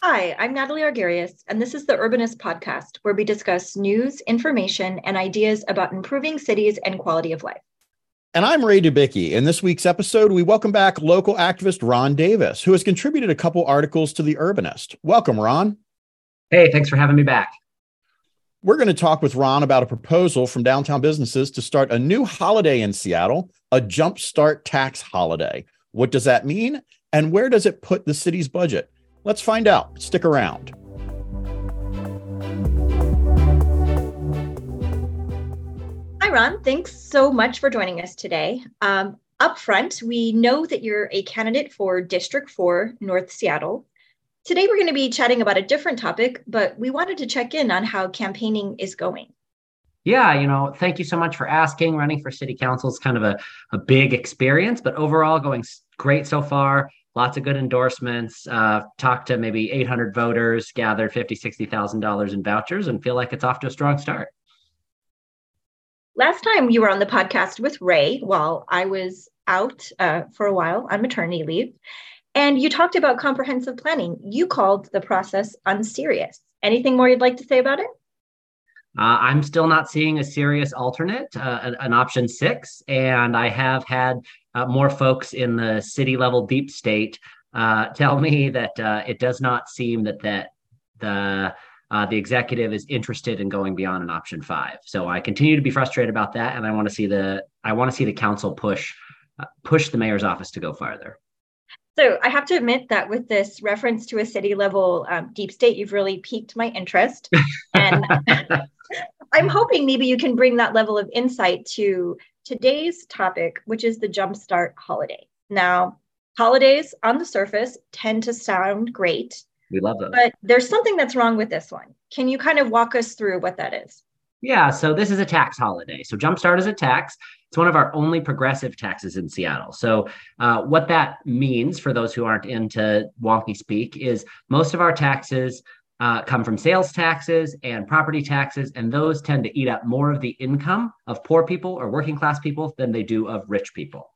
Hi, I'm Natalie Argerious, and this is the Urbanist podcast, where we discuss news, information, and ideas about improving cities and quality of life. And I'm Ray Dubicki. In this week's episode, we welcome back local activist Ron Davis, who has contributed a couple articles to The Urbanist. Welcome, Ron. Hey, thanks for having me back. We're going to talk with Ron about a proposal from downtown businesses to start a new holiday in Seattle, a jumpstart tax holiday. What does that mean? And where does it put the city's budget? Let's find out. Stick around. Hi, Ron. Thanks so much for joining us today. Um, up front, we know that you're a candidate for District 4 North Seattle. Today, we're going to be chatting about a different topic, but we wanted to check in on how campaigning is going. Yeah, you know, thank you so much for asking. Running for city council is kind of a, a big experience, but overall going great so far lots of good endorsements. Uh, talked to maybe 800 voters gathered 50 60000 dollars in vouchers and feel like it's off to a strong start. Last time you were on the podcast with ray while i was out uh, for a while on maternity leave and you talked about comprehensive planning. You called the process unserious. Anything more you'd like to say about it? Uh, I'm still not seeing a serious alternate, uh, an, an, option six, and I have had uh, more folks in the city level deep state uh, tell me that uh, it does not seem that that the uh, the executive is interested in going beyond an option five. So I continue to be frustrated about that, and I want to see the I want to see the council push push the mayor's office to go farther. So I have to admit that with this reference to a city level um, deep state, you've really piqued my interest. And I'm hoping maybe you can bring that level of insight to today's topic, which is the Jumpstart holiday. Now, holidays on the surface tend to sound great. We love them. But there's something that's wrong with this one. Can you kind of walk us through what that is? Yeah, so this is a tax holiday. So Jumpstart is a tax. It's one of our only progressive taxes in Seattle. So, uh, what that means for those who aren't into wonky speak is most of our taxes uh, come from sales taxes and property taxes, and those tend to eat up more of the income of poor people or working class people than they do of rich people.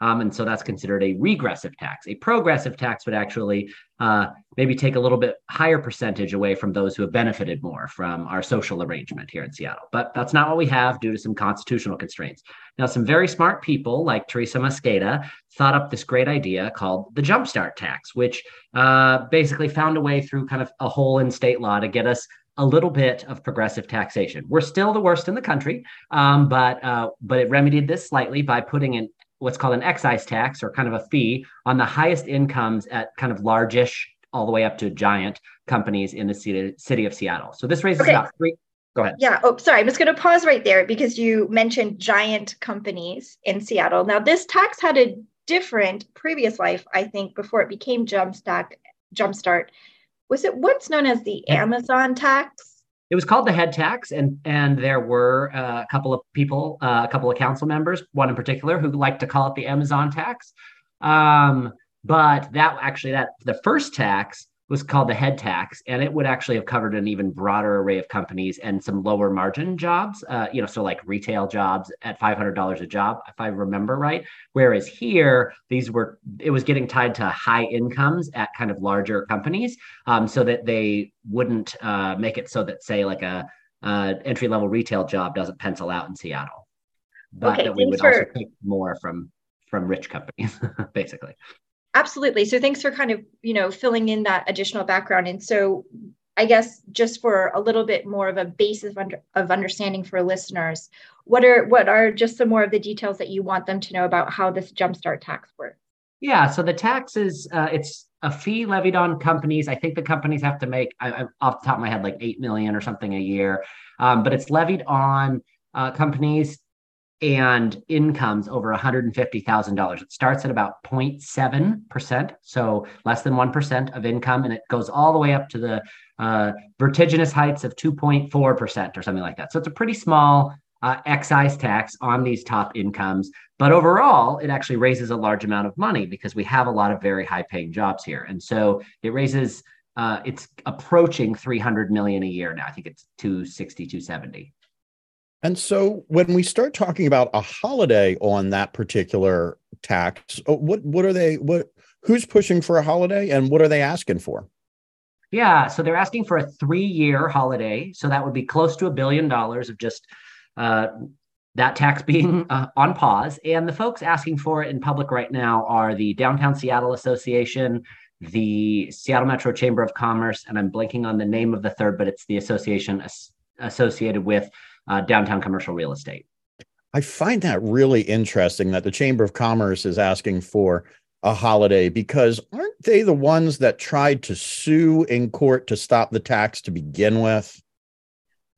Um, and so that's considered a regressive tax. A progressive tax would actually uh, maybe take a little bit higher percentage away from those who have benefited more from our social arrangement here in Seattle. But that's not what we have due to some constitutional constraints. Now, some very smart people like Teresa Mosqueda thought up this great idea called the Jumpstart tax, which uh, basically found a way through kind of a hole in state law to get us a little bit of progressive taxation. We're still the worst in the country, um, but uh, but it remedied this slightly by putting an what's called an excise tax or kind of a fee on the highest incomes at kind of largish all the way up to giant companies in the city, city of Seattle. So this raises okay. about three. Go ahead. Yeah. Oh, sorry. I'm just going to pause right there because you mentioned giant companies in Seattle. Now, this tax had a different previous life, I think, before it became Jumpstart. Jumpstart. Was it once known as the Amazon tax? It was called the head tax and and there were uh, a couple of people uh, a couple of council members one in particular who liked to call it the amazon tax. Um, but that actually that the first tax was called the head tax, and it would actually have covered an even broader array of companies and some lower margin jobs. Uh, you know, so like retail jobs at five hundred dollars a job, if I remember right. Whereas here, these were it was getting tied to high incomes at kind of larger companies, um, so that they wouldn't uh, make it so that say like a, a entry level retail job doesn't pencil out in Seattle, but okay, that we would for... also take more from from rich companies, basically. Absolutely. So thanks for kind of, you know, filling in that additional background. And so I guess just for a little bit more of a basis of, under, of understanding for listeners, what are what are just some more of the details that you want them to know about how this jumpstart tax works? Yeah, so the tax is uh, it's a fee levied on companies. I think the companies have to make I, I, off the top of my head like eight million or something a year, um, but it's levied on uh, companies and incomes over $150,000. It starts at about 0.7%, so less than 1% of income, and it goes all the way up to the uh, vertiginous heights of 2.4% or something like that. So it's a pretty small uh, excise tax on these top incomes. But overall, it actually raises a large amount of money because we have a lot of very high paying jobs here. And so it raises, uh, it's approaching 300 million a year now. I think it's 260, 270. And so when we start talking about a holiday on that particular tax, uh, what what are they what who's pushing for a holiday and what are they asking for? Yeah, so they're asking for a three-year holiday, so that would be close to a billion dollars of just uh, that tax being uh, on pause. And the folks asking for it in public right now are the Downtown Seattle Association, the Seattle Metro Chamber of Commerce, and I'm blanking on the name of the third, but it's the association as- associated with uh, downtown commercial real estate. I find that really interesting that the Chamber of Commerce is asking for a holiday because aren't they the ones that tried to sue in court to stop the tax to begin with?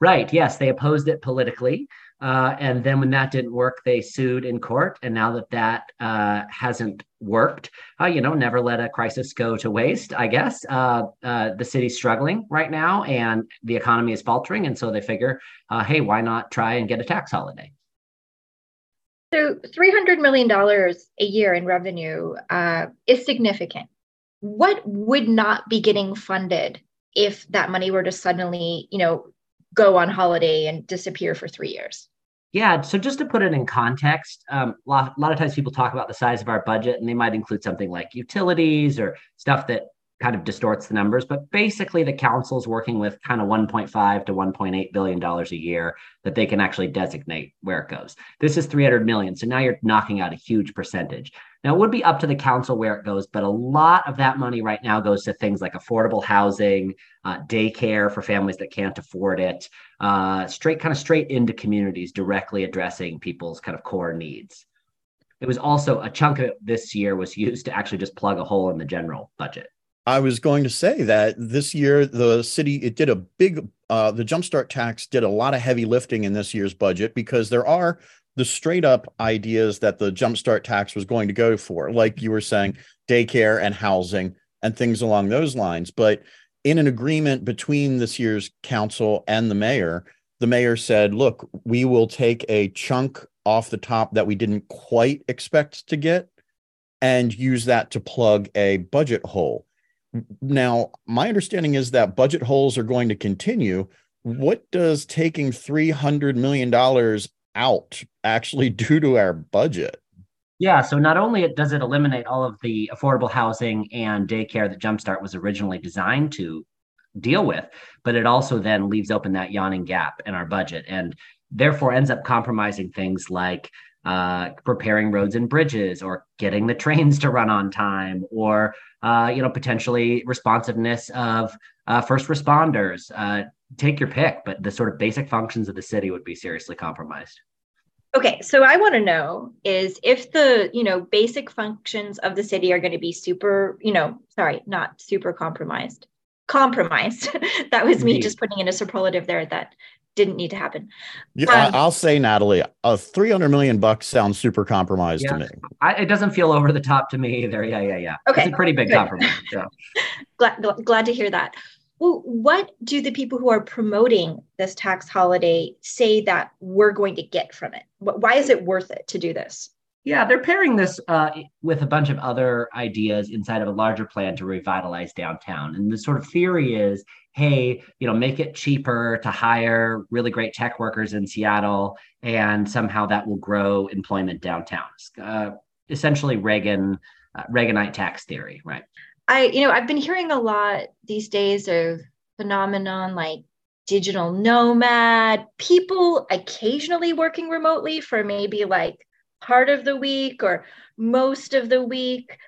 Right. Yes, they opposed it politically. Uh, and then when that didn't work, they sued in court. And now that that uh, hasn't worked, uh, you know, never let a crisis go to waste, I guess. Uh, uh, the city's struggling right now and the economy is faltering. And so they figure, uh, hey, why not try and get a tax holiday? So $300 million a year in revenue is significant. What would not be getting funded if that money were to suddenly, you know, go on holiday and disappear for three years? Yeah. So just to put it in context, um, a, lot, a lot of times people talk about the size of our budget and they might include something like utilities or stuff that kind of distorts the numbers, but basically the council's working with kind of 1.5 to 1.8 billion dollars a year that they can actually designate where it goes. This is 300 million, so now you're knocking out a huge percentage. Now it would be up to the council where it goes, but a lot of that money right now goes to things like affordable housing, uh, daycare for families that can't afford it, uh, straight kind of straight into communities, directly addressing people's kind of core needs. It was also a chunk of it this year was used to actually just plug a hole in the general budget. I was going to say that this year the city it did a big uh, the jumpstart tax did a lot of heavy lifting in this year's budget because there are the straight up ideas that the jumpstart tax was going to go for, like you were saying, daycare and housing and things along those lines. But in an agreement between this year's council and the mayor, the mayor said, "Look, we will take a chunk off the top that we didn't quite expect to get." And use that to plug a budget hole now, my understanding is that budget holes are going to continue. What does taking $300 million out actually due to our budget? Yeah, so not only does it eliminate all of the affordable housing and daycare that Jumpstart was originally designed to deal with, but it also then leaves open that yawning gap in our budget and therefore ends up compromising things like uh, repairing roads and bridges or getting the trains to run on time or uh, you know potentially responsiveness of uh, first responders uh, take your pick but the sort of basic functions of the city would be seriously compromised okay so i want to know is if the you know basic functions of the city are going to be super you know sorry not super compromised compromised that was me just putting in a superlative there that didn't need to happen. Yeah, um, I'll say, Natalie, a 300 million bucks sounds super compromised yeah, to me. I, it doesn't feel over the top to me either. Yeah, yeah, yeah. Okay. It's a pretty big good. compromise. Yeah. glad, glad to hear that. Well, what do the people who are promoting this tax holiday say that we're going to get from it? Why is it worth it to do this? Yeah, they're pairing this uh, with a bunch of other ideas inside of a larger plan to revitalize downtown. And the sort of theory is hey, you know, make it cheaper to hire really great tech workers in Seattle, and somehow that will grow employment downtown. Uh, essentially, Reagan uh, Reaganite tax theory, right? I, you know, I've been hearing a lot these days of phenomenon like digital nomad, people occasionally working remotely for maybe like part of the week or most of the week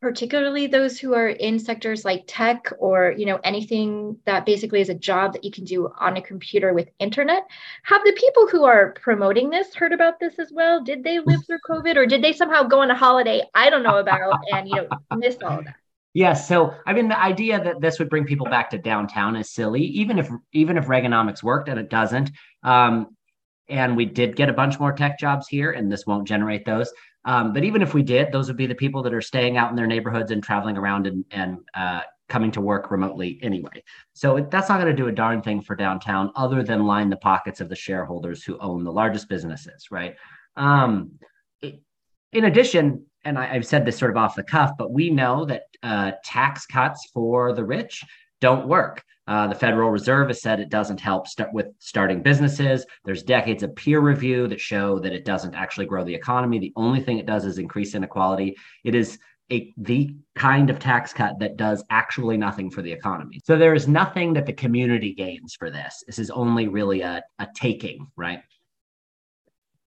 particularly those who are in sectors like tech or you know anything that basically is a job that you can do on a computer with internet. Have the people who are promoting this heard about this as well? Did they live through covid or did they somehow go on a holiday? I don't know about and you know miss all of that Yes. So I mean, the idea that this would bring people back to downtown is silly, even if even if Reaganomics worked, and it doesn't. Um, and we did get a bunch more tech jobs here, and this won't generate those. Um, but even if we did, those would be the people that are staying out in their neighborhoods and traveling around and, and uh, coming to work remotely anyway. So it, that's not going to do a darn thing for downtown other than line the pockets of the shareholders who own the largest businesses, right? Um, it, in addition, and I, have said this sort of off the cuff, but we know that uh, tax cuts for the rich don't work. Uh, the Federal Reserve has said it doesn't help with starting businesses. There's decades of peer review that show that it doesn't actually grow the economy. The only thing it does is increase inequality. It is a the kind of tax cut that does actually nothing for the economy. So there is nothing that the community gains for this. This is only really a, a taking, right?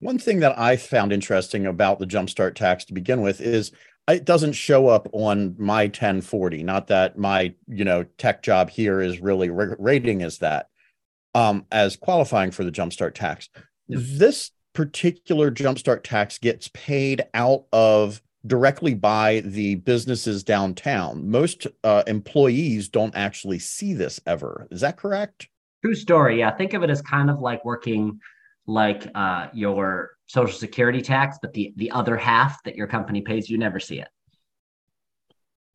One thing that I found interesting about the jumpstart tax to begin with is it doesn't show up on my 1040. Not that my you know tech job here is really rating as that um, as qualifying for the jumpstart tax. This particular jumpstart tax gets paid out of directly by the businesses downtown. Most uh, employees don't actually see this ever. Is that correct? True story. Yeah, think of it as kind of like working like uh, your social security tax, but the the other half that your company pays, you never see it.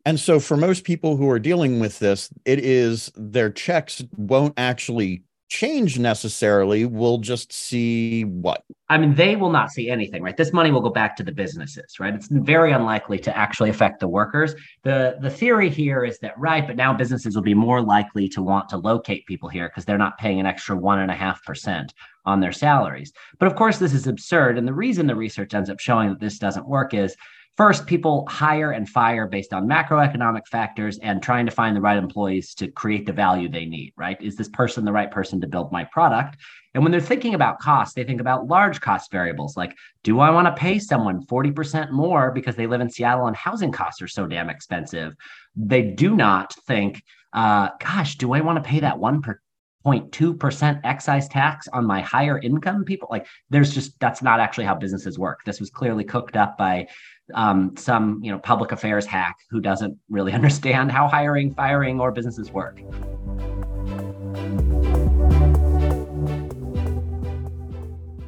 And so, for most people who are dealing with this, it is their checks won't actually change necessarily. We'll just see what. I mean, they will not see anything, right? This money will go back to the businesses, right? It's very unlikely to actually affect the workers. The the theory here is that right, but now businesses will be more likely to want to locate people here because they're not paying an extra one and a half percent on their salaries. But of course, this is absurd. And the reason the research ends up showing that this doesn't work is First, people hire and fire based on macroeconomic factors and trying to find the right employees to create the value they need, right? Is this person the right person to build my product? And when they're thinking about cost, they think about large cost variables like, do I want to pay someone 40% more because they live in Seattle and housing costs are so damn expensive? They do not think, uh, gosh, do I want to pay that one per 0.2% excise tax on my higher income people like there's just that's not actually how businesses work this was clearly cooked up by um, some you know public affairs hack who doesn't really understand how hiring, firing, or businesses work.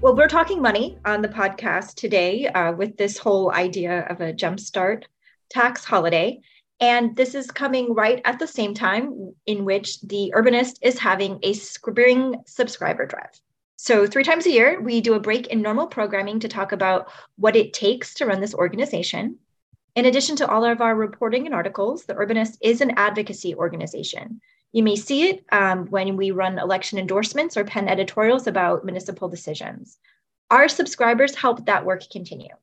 Well, we're talking money on the podcast today uh, with this whole idea of a jumpstart tax holiday. And this is coming right at the same time in which the Urbanist is having a spring subscriber drive. So, three times a year, we do a break in normal programming to talk about what it takes to run this organization. In addition to all of our reporting and articles, the Urbanist is an advocacy organization. You may see it um, when we run election endorsements or pen editorials about municipal decisions. Our subscribers help that work continue.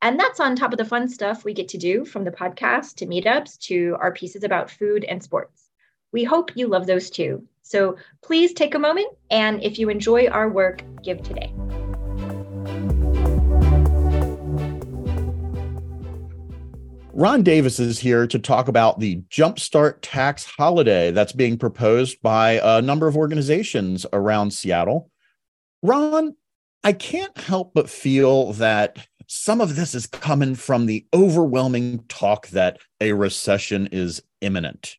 And that's on top of the fun stuff we get to do from the podcast to meetups to our pieces about food and sports. We hope you love those too. So please take a moment, and if you enjoy our work, give today. Ron Davis is here to talk about the Jumpstart tax holiday that's being proposed by a number of organizations around Seattle. Ron, I can't help but feel that some of this is coming from the overwhelming talk that a recession is imminent.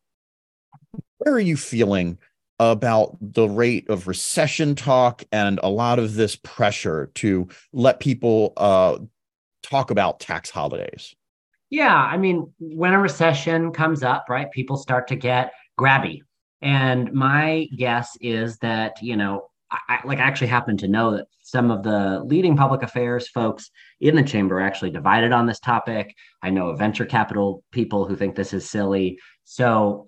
Where are you feeling about the rate of recession talk and a lot of this pressure to let people uh, talk about tax holidays? Yeah, I mean, when a recession comes up, right, people start to get grabby. And my guess is that, you know, I, like I actually happen to know that some of the leading public affairs folks in the chamber are actually divided on this topic. I know venture capital people who think this is silly. So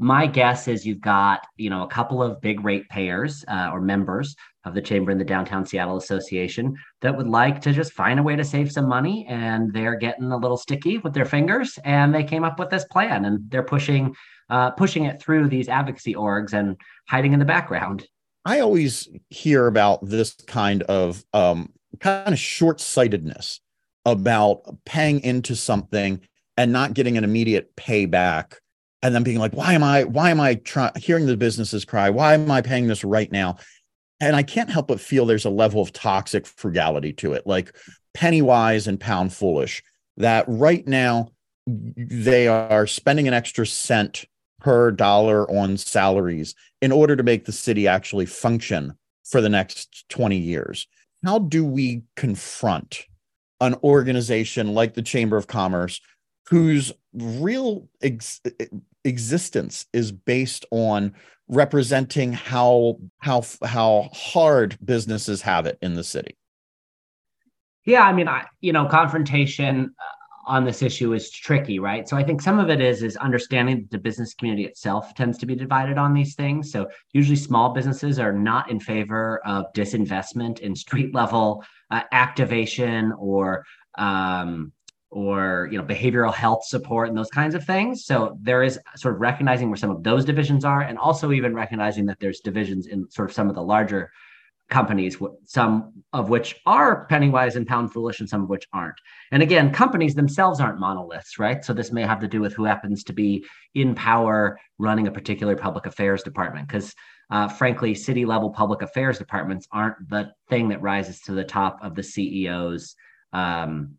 my guess is you've got you know a couple of big ratepayers uh, or members of the chamber in the downtown seattle association that would like to just find a way to save some money and they're getting a little sticky with their fingers and they came up with this plan and they're pushing uh, pushing it through these advocacy orgs and hiding in the background. I always hear about this kind of um, kind of short-sightedness about paying into something and not getting an immediate payback and then being like why am i why am i trying hearing the businesses cry? Why am i paying this right now? And i can't help but feel there's a level of toxic frugality to it like penny wise and pound foolish that right now they are spending an extra cent per dollar on salaries in order to make the city actually function for the next 20 years. How do we confront an organization like the chamber of commerce whose real ex- existence is based on representing how how how hard businesses have it in the city. Yeah i mean i you know confrontation uh, on this issue is tricky right? So i think some of it is is understanding that the business community itself tends to be divided on these things. So usually small businesses are not in favor of disinvestment in street level uh, activation or um, or you know behavioral health support and those kinds of things. So there is sort of recognizing where some of those divisions are and also even recognizing that there's divisions in sort of some of the larger companies some of which are penny wise and pound foolish and some of which aren't. And again companies themselves aren't monoliths right? So this may have to do with who happens to be in power running a particular public affairs department because uh, frankly city level public affairs departments aren't the thing that rises to the top of the ceo's um,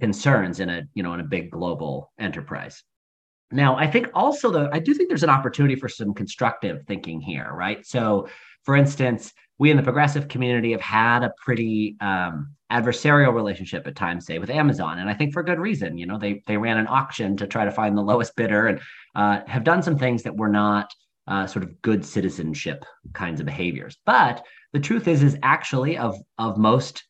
concerns in a you know in a big global enterprise. Now i think also though i do think there's an opportunity for some constructive thinking here right? So for instance we in the progressive community have had a pretty um, adversarial relationship at times say with amazon. And i think for good reason you know they they ran an auction to try to find the lowest bidder and uh, have done some things that were not uh, sort of good citizenship kinds of behaviors. But the truth is is actually of of most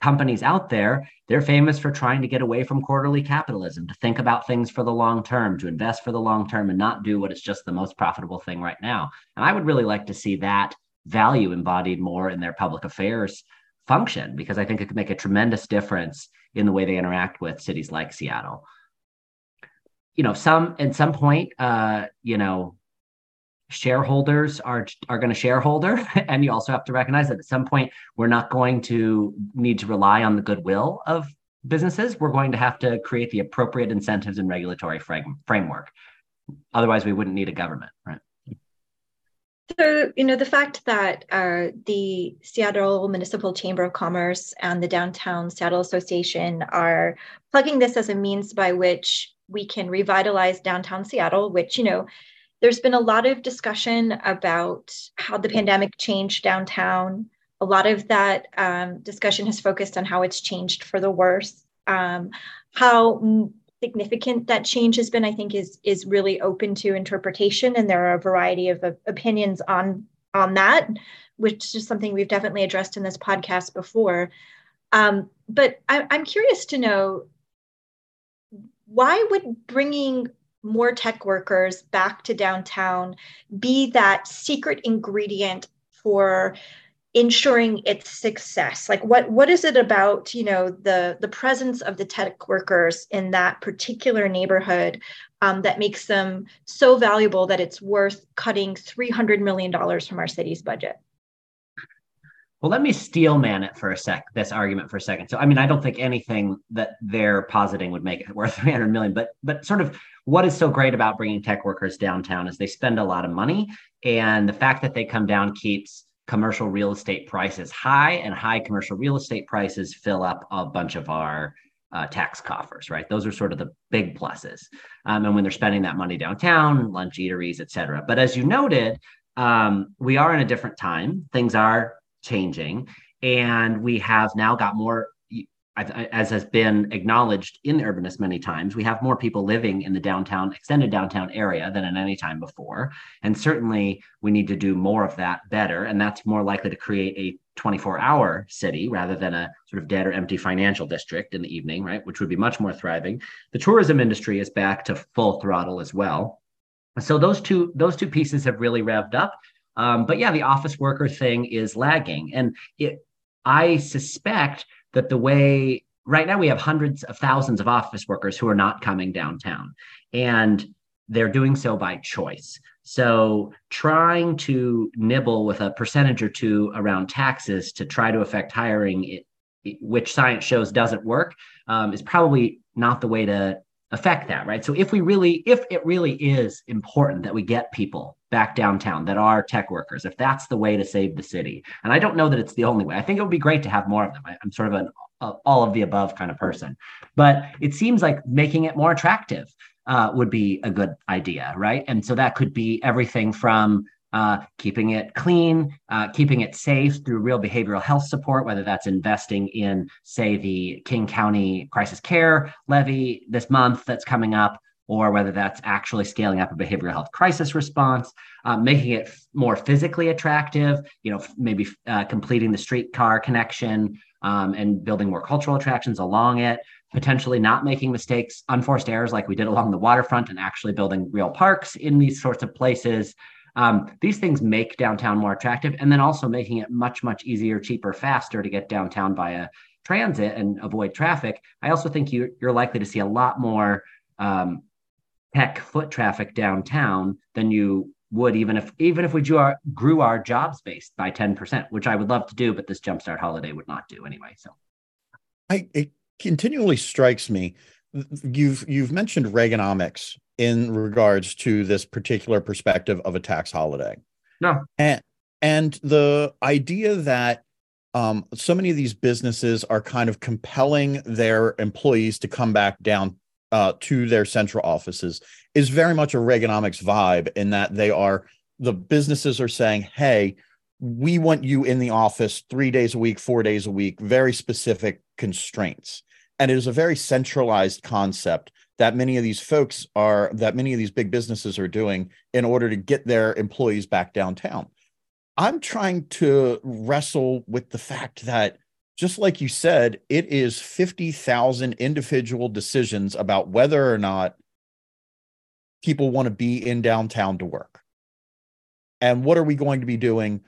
companies out there, they're famous for trying to get away from quarterly capitalism, to think about things for the long term, to invest for the long term, and not do what is just the most profitable thing right now. And I would really like to see that value embodied more in their public affairs function because I think it could make a tremendous difference in the way they interact with cities like Seattle. You know, some at some point, uh, you know, shareholders are are going to shareholder and you also have to recognize that at some point we're not going to need to rely on the goodwill of businesses. We're going to have to create the appropriate incentives and regulatory frame, framework. Otherwise we wouldn't need a government right? So, you know, the fact that uh, the Seattle Municipal Chamber of Commerce and the Downtown Seattle Association are plugging this as a means by which we can revitalize downtown Seattle, which, you know, there's been a lot of discussion about how the pandemic changed downtown. A lot of that um, discussion has focused on how it's changed for the worse. Um, how significant that change has been, I think, is is really open to interpretation, and there are a variety of uh, opinions on on that, which is something we've definitely addressed in this podcast before. Um, but I, I'm curious to know why would bringing more tech workers back to downtown be that secret ingredient for ensuring its success like what what is it about you know the the presence of the tech workers in that particular neighborhood um, that makes them so valuable that it's worth cutting 300 million dollars from our city's budget well, let me steel man it for a sec, this argument for a second. So, I mean, I don't think anything that they're positing would make it worth 300 million, but, but sort of what is so great about bringing tech workers downtown is they spend a lot of money. And the fact that they come down keeps commercial real estate prices high, and high commercial real estate prices fill up a bunch of our uh, tax coffers, right? Those are sort of the big pluses. Um, and when they're spending that money downtown, lunch eateries, et cetera. But as you noted, um, we are in a different time. Things are changing. And we have now got more, as has been acknowledged in the urbanists many times, we have more people living in the downtown, extended downtown area than at any time before. And certainly we need to do more of that better. And that's more likely to create a 24 hour city rather than a sort of dead or empty financial district in the evening, right? Which would be much more thriving. The tourism industry is back to full throttle as well. So those two those two pieces have really revved up. Um, but yeah, the office worker thing is lagging. And it, I suspect that the way right now we have hundreds of thousands of office workers who are not coming downtown and they're doing so by choice. So trying to nibble with a percentage or two around taxes to try to affect hiring, it, it, which science shows doesn't work, um, is probably not the way to affect that, right? So if we really, if it really is important that we get people back downtown that are tech workers, if that's the way to save the city, and I don't know that it's the only way. I think it would be great to have more of them. I, am sort of an all of the above kind of person, but it seems like making it more attractive uh, would be a good idea, right? And so that could be everything from uh, keeping it clean, uh, keeping it safe through real behavioral health support, whether that's investing in, say, the King County Crisis Care Levy this month that's coming up, or whether that's actually scaling up a behavioral health crisis response, uh, making it f- more physically attractive, you know, f- maybe uh, completing the streetcar connection um, and building more cultural attractions along it, potentially not making mistakes, unforced errors like we did along the waterfront and actually building real parks in these sorts of places. Um, these things make downtown more attractive, and then also making it much, much easier, cheaper, faster to get downtown via transit and avoid traffic, I also think you, you're likely to see a lot more um, tech foot traffic downtown than you would even if even if we grew our, grew our job space by 10%, which I would love to do, but this jumpstart holiday would not do anyway. So I it continually strikes me you've you've mentioned Reaganomics in regards to this particular perspective of a tax holiday. No. And and the idea that um, so many of these businesses are kind of compelling their employees to come back down uh, to their central offices is very much a Reaganomics vibe in that they are the businesses are saying, "Hey, we want you in the office three days a week, four days a week, very specific constraints." And it is a very centralized concept that many of these folks are that many of these big businesses are doing in order to get their employees back downtown. I'm trying to wrestle with the fact that just like you said, it is 50,000 individual decisions about whether or not people want to be in downtown to work. And what are we going to be doing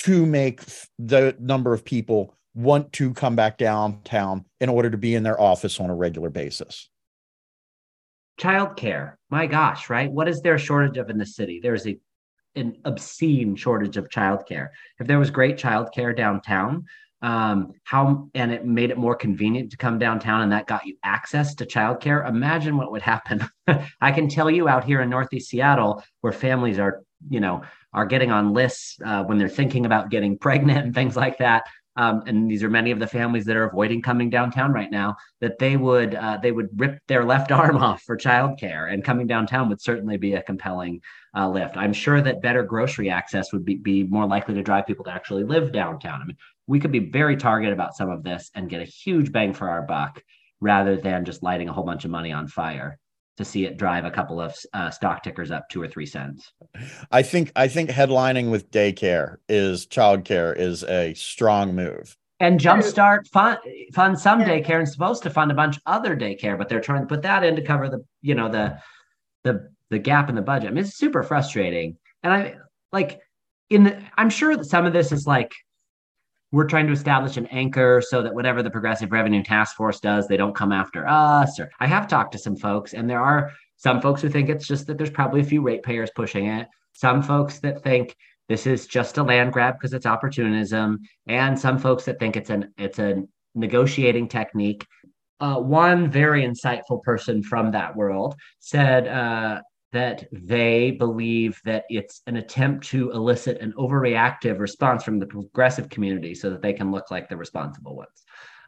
to make the number of people want to come back downtown in order to be in their office on a regular basis? Childcare. My gosh, right? What is there a shortage of in the city? There's a an obscene shortage of childcare. If there was great childcare downtown, um, how and it made it more convenient to come downtown and that got you access to childcare. Imagine what would happen. I can tell you out here in Northeast Seattle, where families are, you know, are getting on lists uh, when they're thinking about getting pregnant and things like that um, and these are many of the families that are avoiding coming downtown right now, that they would uh, they would rip their left arm off for childcare, and coming downtown would certainly be a compelling uh, lift. I'm sure that better grocery access would be, be more likely to drive people to actually live downtown. I mean, we could be very targeted about some of this and get a huge bang for our buck rather than just lighting a whole bunch of money on fire to see it drive a couple of uh, stock tickers up two or three cents. I think I think headlining with daycare is childcare is a strong move. And Jumpstart fund fund some daycare and supposed to fund a bunch of other daycare, but they're trying to put that in to cover the you know the the the gap in the budget. I mean, it's super frustrating. And I like in the I'm sure that some of this is like we're trying to establish an anchor so that whatever the progressive revenue task force does, they don't come after us. Or I have talked to some folks, and there are some folks who think it's just that there's probably a few ratepayers pushing it. Some folks that think this is just a land grab because it's opportunism, and some folks that think it's an it's a negotiating technique. Uh, one very insightful person from that world said, uh, that they believe that it's an attempt to elicit an overreactive response from the progressive community so that they can look like the responsible ones.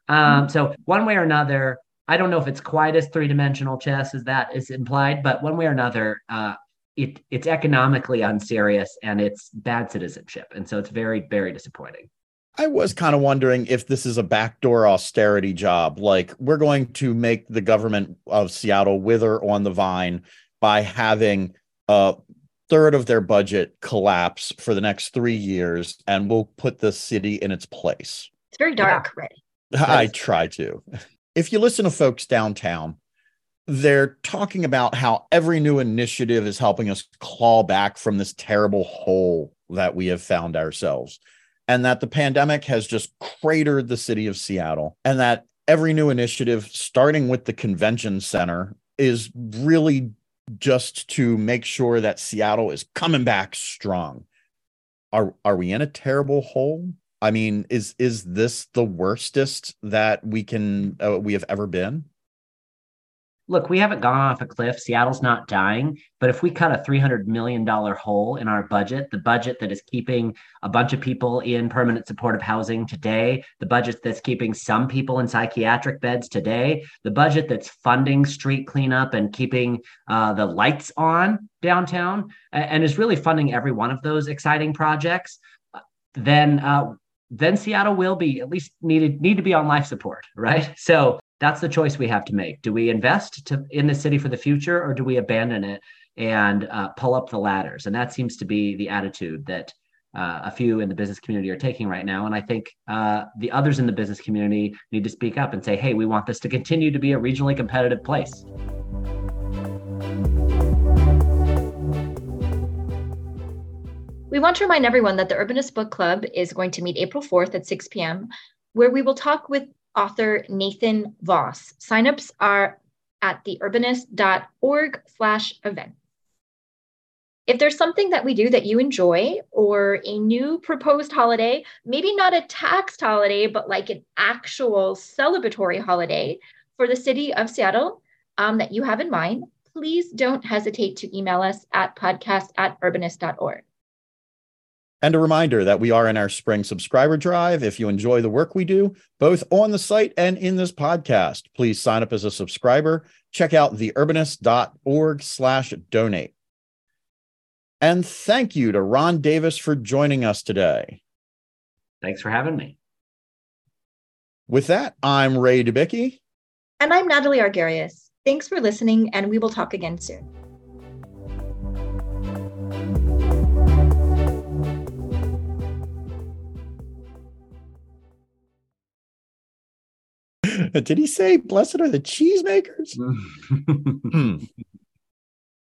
Um, so, one way or another, I don't know if it's quite as three dimensional chess as that is implied, but one way or another, uh, it, it's economically unserious and it's bad citizenship. And so it's very, very disappointing. I was kind of wondering if this is a backdoor austerity job. Like, we're going to make the government of Seattle wither on the vine by having a third of their budget collapse for the next three years, and we'll put the city in its place. It's very dark, yeah. right? I try to. If you listen to folks downtown, they're talking about how every new initiative is helping us claw back from this terrible hole that we have found ourselves. And that the pandemic has just cratered the city of Seattle. And that every new initiative, starting with the convention center, is really just to make sure that Seattle is coming back strong. Are are we in a terrible hole? I mean, is is this the worstest that we can uh, we have ever been? Look, we haven't gone off a cliff. Seattle's not dying. But if we cut a $300 million hole in our budget, the budget that is keeping a bunch of people in permanent supportive housing today, the budget that's keeping some people in psychiatric beds today, the budget that's funding street cleanup and keeping uh, the lights on downtown, and is really funding every one of those exciting projects, then uh, then Seattle will be at least needed need to be on life support, right? So that's the choice we have to make. Do we invest to, in the city for the future or do we abandon it and uh, pull up the ladders? And that seems to be the attitude that uh, a few in the business community are taking right now. And I think uh, the others in the business community need to speak up and say, hey, we want this to continue to be a regionally competitive place. We want to remind everyone that the Urbanist Book Club is going to meet April 4th at 6 p.m., where we will talk with author Nathan Voss. Signups are at theurbanist.org slash event. If there's something that we do that you enjoy or a new proposed holiday, maybe not a taxed holiday, but like an actual celebratory holiday for the city of Seattle um, that you have in mind, please don't hesitate to email us at podcast at urbanist.org. And a reminder that we are in our spring subscriber drive. If you enjoy the work we do, both on the site and in this podcast, please sign up as a subscriber. Check out theurbanist.org slash donate. And thank you to Ron Davis for joining us today. Thanks for having me. With that, I'm Ray Dubicki. And I'm Natalie Argerious. Thanks for listening, and we will talk again soon. Did he say, blessed are the cheesemakers? hmm.